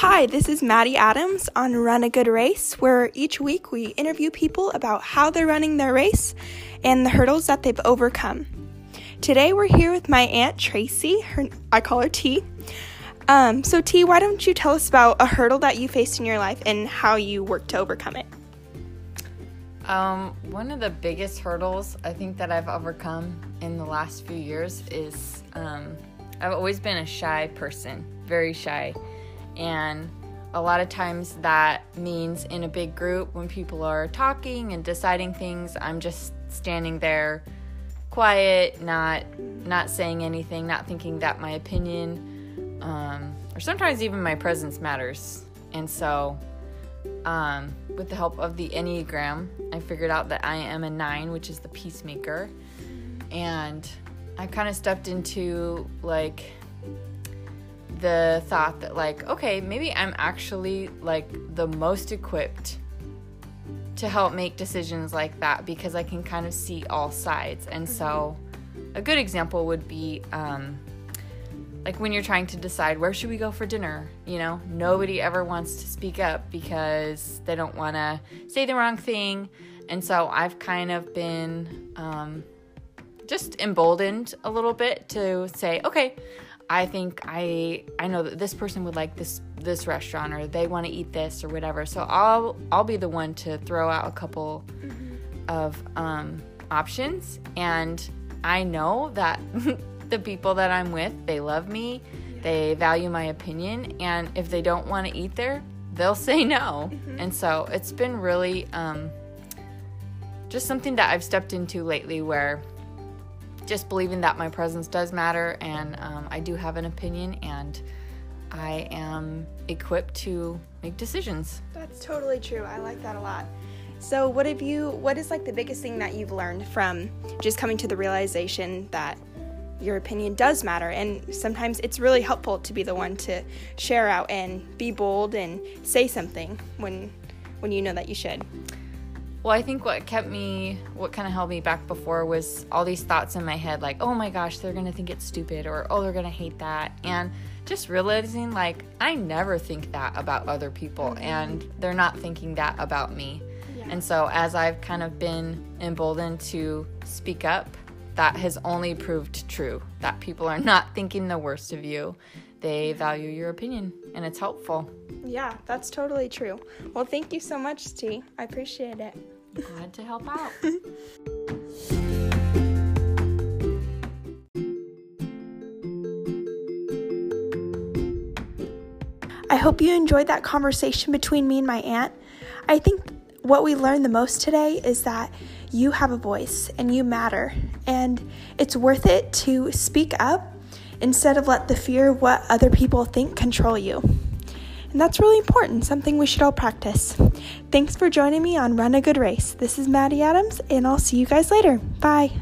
Hi, this is Maddie Adams on Run a Good Race, where each week we interview people about how they're running their race and the hurdles that they've overcome. Today we're here with my Aunt Traci. Her, I call her T. Um, so, T, why don't you tell us about a hurdle that you faced in your life and how you worked to overcome it? Um, one of the biggest hurdles I think that I've overcome in the last few years is um, I've always been a shy person, very shy. And a lot of times that means in a big group when people are talking and deciding things, I'm just standing there quiet, not not saying anything, not thinking that my opinion um, or sometimes even my presence matters. And so um, with the help of the Enneagram, I figured out that I am a nine, which is the peacemaker. And I kind of stepped into like the thought that like okay maybe i'm actually like the most equipped to help make decisions like that because i can kind of see all sides. And so a good example would be um, like when you're trying to decide where should we go for dinner you know? Nobody ever wants to speak up because they don't want to say the wrong thing. And so i've kind of been um, just emboldened a little bit to say okay I think I I know that this person would like this this restaurant or they want to eat this or whatever. So I'll I'll be the one to throw out a couple mm-hmm. of um, options, and I know that the people that I'm with they love me, they value my opinion, and if they don't want to eat there, they'll say no. Mm-hmm. And so it's been really um, just something that I've stepped into lately where just believing that my presence does matter and um, I do have an opinion and I am equipped to make decisions. That's totally true. I like that a lot. So, what have you, what is like the biggest thing that you've learned from just coming to the realization that your opinion does matter? And sometimes it's really helpful to be the one to share out and be bold and say something when, when you know that you should. Well, I think what kept me, what kind of held me back before was all these thoughts in my head like, oh my gosh, they're going to think it's stupid or oh, they're going to hate that. And just realizing like, I never think that about other people mm-hmm. and they're not thinking that about me. Yeah. And so as I've kind of been emboldened to speak up, that has only proved true that people are not thinking the worst of you. They value your opinion and it's helpful. Yeah, that's totally true. Well, thank you so much, T. I appreciate it. Glad to help out. I hope you enjoyed that conversation between me and my aunt. I think what we learned the most today is that you have a voice and you matter, and it's worth it to speak up instead of let the fear of what other people think control you. And that's really important, something we should all practice. Thanks for joining me on Run a Good Race. This is Maddie Adams, and I'll see you guys later. Bye.